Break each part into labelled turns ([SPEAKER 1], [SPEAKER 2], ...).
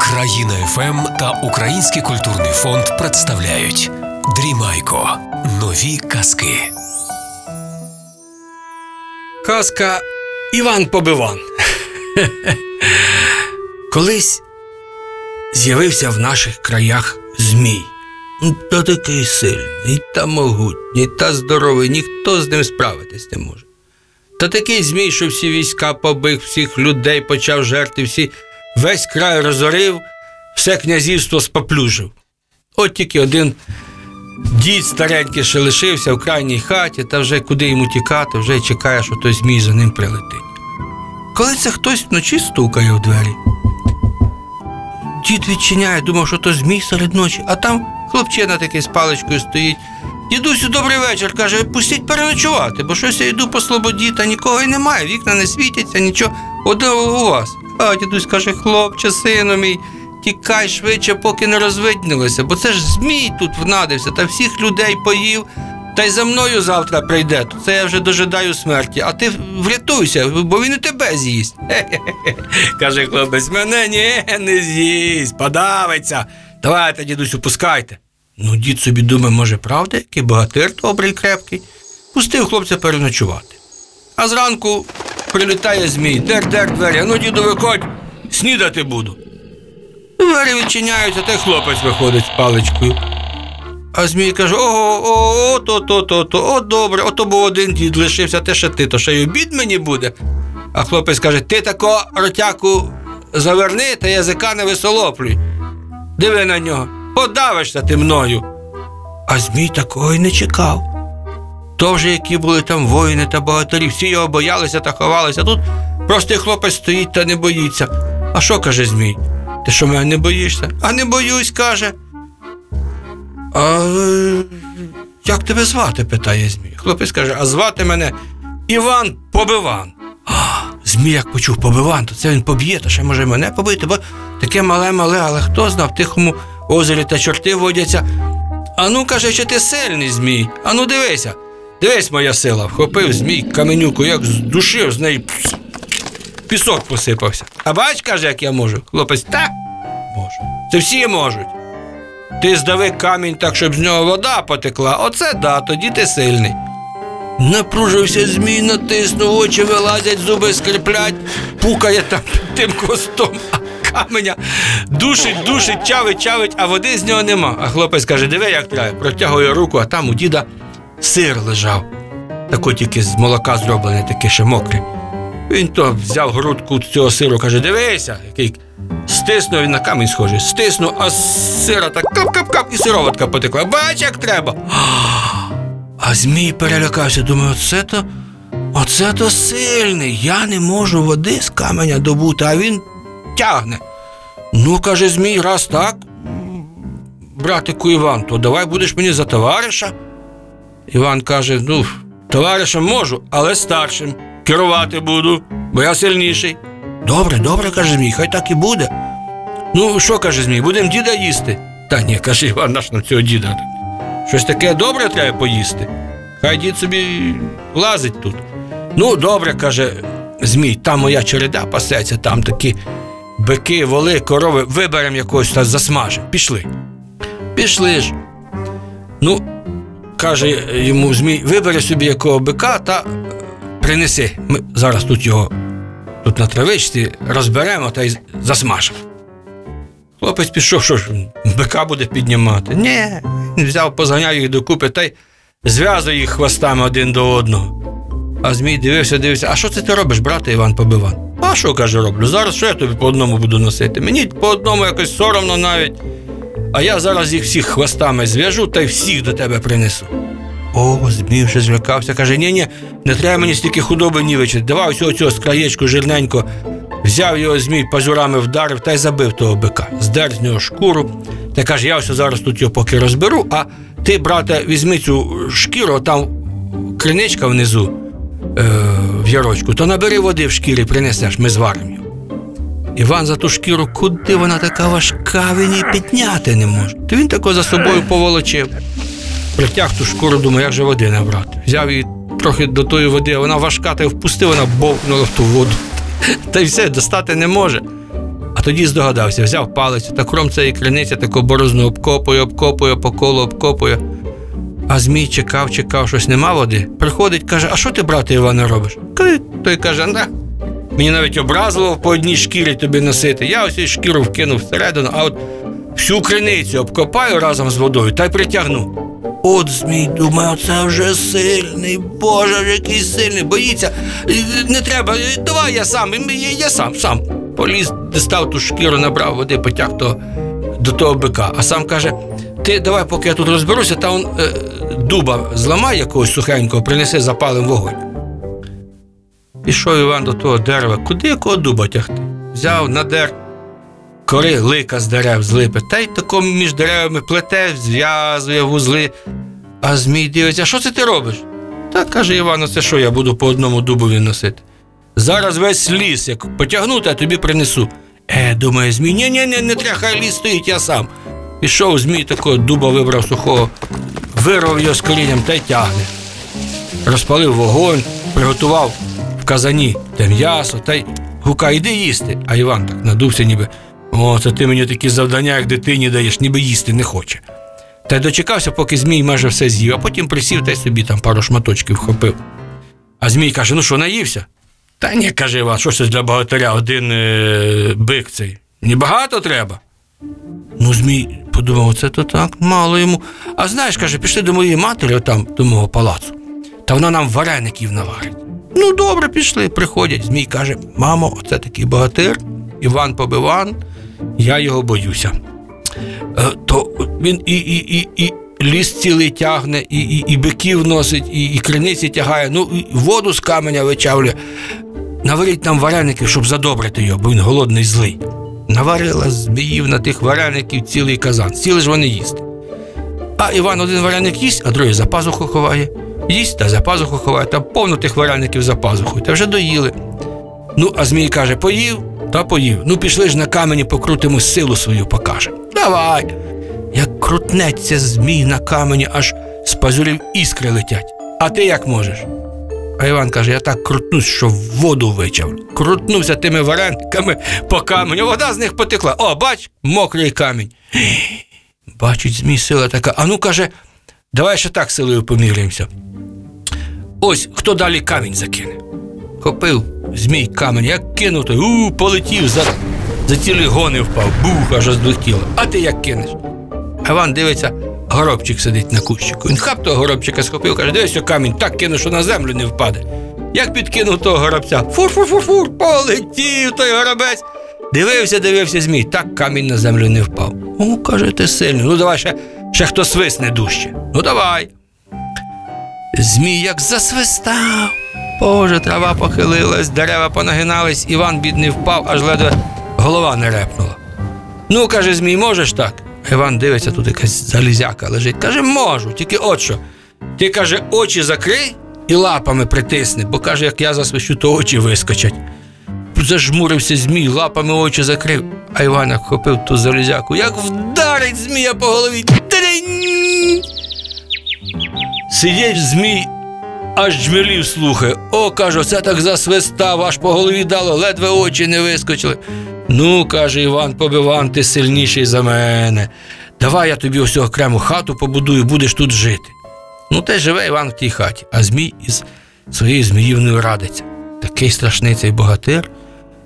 [SPEAKER 1] Країна ФМ та Український культурний фонд представляють Дрімайко. Нові казки.
[SPEAKER 2] Казка Іван Побиван. Колись з'явився в наших краях Змій. Ну, Та такий сильний, та могутній, та здоровий, ніхто з ним справитись не може. Та такий змій, що всі війська побив, всіх людей почав жерти, всі весь край розорив, все князівство споплюжив. От тільки один дід старенький ще лишився в крайній хаті, та вже куди йому тікати, вже чекає, що той змій за ним прилетить. Коли це хтось вночі стукає в двері, дід відчиняє, думав, що то змій серед ночі, а там хлопчина такий з паличкою стоїть. Дідусю, добрий вечір, каже, пустіть переночувати, бо щось я йду по слободі, та нікого й немає, вікна не світяться, нічого, одного у вас. А дідусь каже, хлопче, сину мій, тікай швидше, поки не розвиднилося, бо це ж змій тут внадився, та всіх людей поїв. Та й за мною завтра прийде, то це я вже дожидаю смерті, а ти врятуйся, бо він і тебе з'їсть. Каже хлопець, мене ні, не з'їсть, подавиться. Давайте, дідусю, пускайте. Ну, дід собі думає, може, правда, який богатир добрий, крепкий. Пустив хлопця переночувати. А зранку прилітає змій, дер-дер двері, ну, діду, виходь, снідати буду. Двері відчиняються, та й хлопець виходить з паличкою. А Змій каже: ого, то, то, то, то, о, добре, ото був один дід лишився, те ще ти, то ще й обід мені буде. А хлопець каже: ти тако ротяку заверни та язика не висолоплюй. Диви на нього, подавишся ти мною. А Змій такого й не чекав. То вже які були там воїни та богатирі, всі його боялися та ховалися. Тут простий хлопець стоїть та не боїться. А що каже Змій? Ти що мене не боїшся? А не боюсь, каже. А як тебе звати? питає Змій. Хлопець каже, а звати мене Іван Побиван. А, Змій як почув побиван, то це він поб'є, то ще може мене побити, бо таке мале-мале, але хто знав, в тихому озері та чорти водяться. А ну каже, що ти сильний змій. А ну дивися, дивись моя сила. Вхопив змій каменюку, як здушив з неї. Пісок посипався. А бач, каже, як я можу. Хлопець, так, можу. Це всі можуть. Ти здави камінь так, щоб з нього вода потекла. Оце да, тоді ти сильний. Напружився змій, натиснув, очі вилазять, зуби скріплять, пукає там тим хвостом, каменя душить, душить, чавить, чавить, а води з нього нема. А хлопець каже, диви, як треба. Протягує руку, а там у діда сир лежав. Тако тільки з молока зроблений, такий ще мокрий. Він то взяв грудку цього сиру, каже, дивися, який стиснув він на камінь схожий, стиснув, а сира так кап-кап-кап і сироватка потекла. Бач, як треба. А Змій перелякався, думає, оце то, оце то сильний. Я не можу води з каменя добути, а він тягне. Ну, каже Змій, раз так, братику Іван, то давай будеш мені за товариша. Іван каже: ну, товаришем можу, але старшим. Керувати буду, бо я сильніший. Добре, добре, каже Змій, хай так і буде. Ну, що каже Змій, будемо діда їсти? Та ні, каже Іван, наш на цього діда. Щось таке добре треба поїсти. Хай дід собі лазить тут. Ну, добре, каже Змій, там моя череда пасеться, там такі бики, воли, корови, виберемо якогось та засмажемо. Пішли. Пішли ж. Ну, каже йому Змій, вибери собі якого бика та е, принеси. Ми зараз тут його тут на травичці розберемо та й засмажемо. Хлопець пішов, що ж бика буде піднімати. Ні, взяв, позганяв їх докупи та й зв'язав їх хвостами один до одного. А Змій дивився, дивився, а що це ти робиш, брате Іван Побиван? А що каже, роблю? Зараз що я тобі по одному буду носити? Мені по одному якось соромно навіть. А я зараз їх всіх хвостами зв'яжу та й всіх до тебе принесу. О, Змій злякався, каже: ні, ні, не треба мені стільки худоби нівечити. Давай ось цього з краєчку жирненько. Взяв його змій, пазурами вдарив та й забив того бика, здер з нього шкуру. Та каже, я ось зараз тут його поки розберу, а ти, брате, візьми цю шкіру, там криничка внизу е, в ярочку, то набери води в шкірі, принесеш, ми зваримо його. Іван за ту шкіру, куди вона така важка, він її підняти не може. То він тако за собою поволочив. Притяг ту шкуру, думаю, як же води набрати. Взяв її трохи до тої води, вона важка, та й впустив, вона бовкнула в ту воду. Та й все, достати не може. А тоді здогадався, взяв палець, та кром цієї криниці таку борозну обкопує, обкопує, по колу обкопує. А Змій чекав, чекав, щось нема води. Приходить, каже: А що ти, брате Іване, робиш? Той каже, на. Мені навіть образливо по одній шкірі тобі носити. Я ось шкіру вкинув всередину, а от всю криницю обкопаю разом з водою та й притягну. От Змій думає, оце вже сильний, Боже, який сильний, боїться. Е, Не треба, е, давай я сам, я, я сам, сам. Поліз, дістав ту шкіру, набрав води, потяг того, до того бика. А сам каже: ти давай, поки я тут розберуся, та он е, дуба зламай якогось сухенького, принеси запалим вогонь. Пішов Іван до того дерева, куди якого дуба тягти? Взяв, надер, кори лика з дерев злипе, та й тако між деревами плете, зв'язує вузли. А Змій дивиться, що це ти робиш? Та каже Іван, це що я буду по одному дубові носити? Зараз весь ліс, як потягнути, а тобі принесу. Е, думає Змій, ні, ні, ні, не треба, хай ліс стоїть, я сам. Пішов Змій такого дуба вибрав сухого, вирвав його з корінням та й тягне. Розпалив вогонь, приготував в казані те м'ясо та й гука, йди їсти. А Іван так надувся, ніби о, це ти мені такі завдання, як дитині даєш, ніби їсти не хоче. Та й дочекався, поки Змій майже все з'їв, а потім присів та й собі там пару шматочків вхопив. А Змій каже: ну що, наївся? Та ні, каже Іван, що це для богатиря один е, бик цей. Небагато треба. Ну, Змій подумав, це то так, мало йому. А знаєш, каже, пішли до моєї матері, там, до мого палацу, та вона нам вареників наварить. Ну, добре, пішли, приходять. Змій каже: мамо, оце такий богатир, Іван Побиван, я його боюся. Е, то він і, і, і, і ліс цілий тягне, і, і, і биків носить, і, і криниці тягає, ну і воду з каменя вичавлює. Наваріть нам вареників, щоб задобрити його, бо він голодний злий. Наварила зміїв на тих вареників цілий казан, сіли ж вони їсти. А Іван один вареник їсть, а другий за пазуху ховає. Їсть та за пазуху ховає, та повно тих вареників за пазухою, та вже доїли. Ну, а Змій каже, поїв, та поїв. Ну, пішли ж на камені покрутимо силу свою покаже. Давай. Як крутнеться змій на камені, аж з пазурів іскри летять. А ти як можеш? А Іван каже: я так крутнусь, що воду вичав. Крутнувся тими варениками по каменю, вода з них потекла. О, бач, мокрий камінь. Бачить, змій сила така. А ну каже, давай ще так силою поміряємося. Ось хто далі камінь закине. Хопив змій камінь, як кинув той, у, полетів, за, за цілі гони впав, бух, аж розблихтіло. А ти як кинеш? Іван дивиться, горобчик сидить на кущику. Він хап того горобчика схопив, каже, дивись, о камінь, так кинув, що на землю не впаде. Як підкинув того горобця, фур-фур-фур-фур, полетів той горобець. Дивився, дивився змій, так камінь на землю не впав. О, каже, ти сильний. Ну давай ще, ще хто свисне дужче. Ну давай. Змій як засвистав. Боже, трава похилилась, дерева понагинались, Іван бідний впав, аж ледве голова не репнула. Ну, каже, Змій, можеш так? Іван дивиться, тут якась залізяка лежить. Каже, можу, тільки от що. Ти каже, очі закрий і лапами притисни, бо каже, як я засвищу, то очі вискочать. Зажмурився Змій, лапами очі закрив, а Іван хопив ту залізяку, як вдарить Змія по голові. Тринь! Сидить Змій, аж джмелів слухає. О, каже, це так засвистав, аж по голові дало, ледве очі не вискочили. Ну, каже Іван Побиван, ти сильніший за мене. Давай я тобі ось окрему хату побудую, будеш тут жити. Ну, те живе Іван в тій хаті, а Змій із своєю зміївною радиться. Такий страшний цей богатир,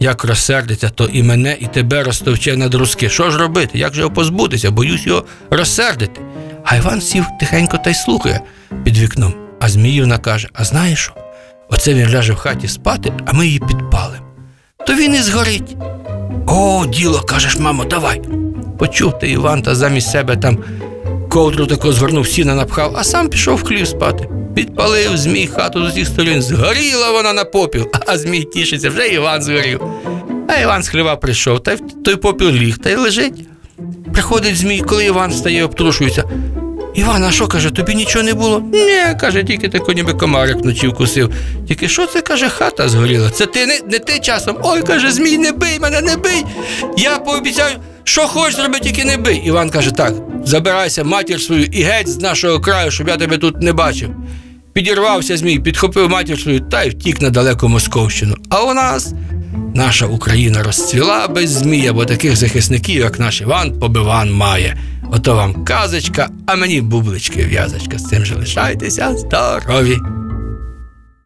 [SPEAKER 2] як розсердиться, то і мене, і тебе розтовче на друзки. Що ж робити? Як же його позбутися? Боюсь його розсердити. А Іван сів тихенько та й слухає під вікном. А Зміївна каже: А знаєш що? Оце він ляже в хаті спати, а ми її підпалимо. То він і згорить. О, діло, кажеш, мамо, давай. Почув ти Іван та замість себе там ковдру таку згорнув, сіна напхав, а сам пішов в хлів спати. Підпалив змій хату з усіх сторін, згоріла вона на попіл, а змій тішиться, вже Іван згорів. А Іван з хліва прийшов, та той попіл ліг та й лежить. Приходить змій, коли Іван встає, обтрушується. Іван, а що каже, тобі нічого не було? Ні, каже, тільки тако ніби комарик вночі вкусив. Тільки що це каже, хата згоріла? Це ти не, не ти часом. Ой, каже, змій, не бий мене, не бий. Я пообіцяю, що хочеш зроби, тільки не бий. Іван каже, так, забирайся, матір свою і геть з нашого краю, щоб я тебе тут не бачив. Підірвався змій, підхопив матір свою та й втік на далеку Московщину. А у нас наша Україна розцвіла без змія, бо таких захисників, як наш Іван Побиван має. Ото вам казочка, а мені бублички в'язочка. З цим же лишайтеся здорові.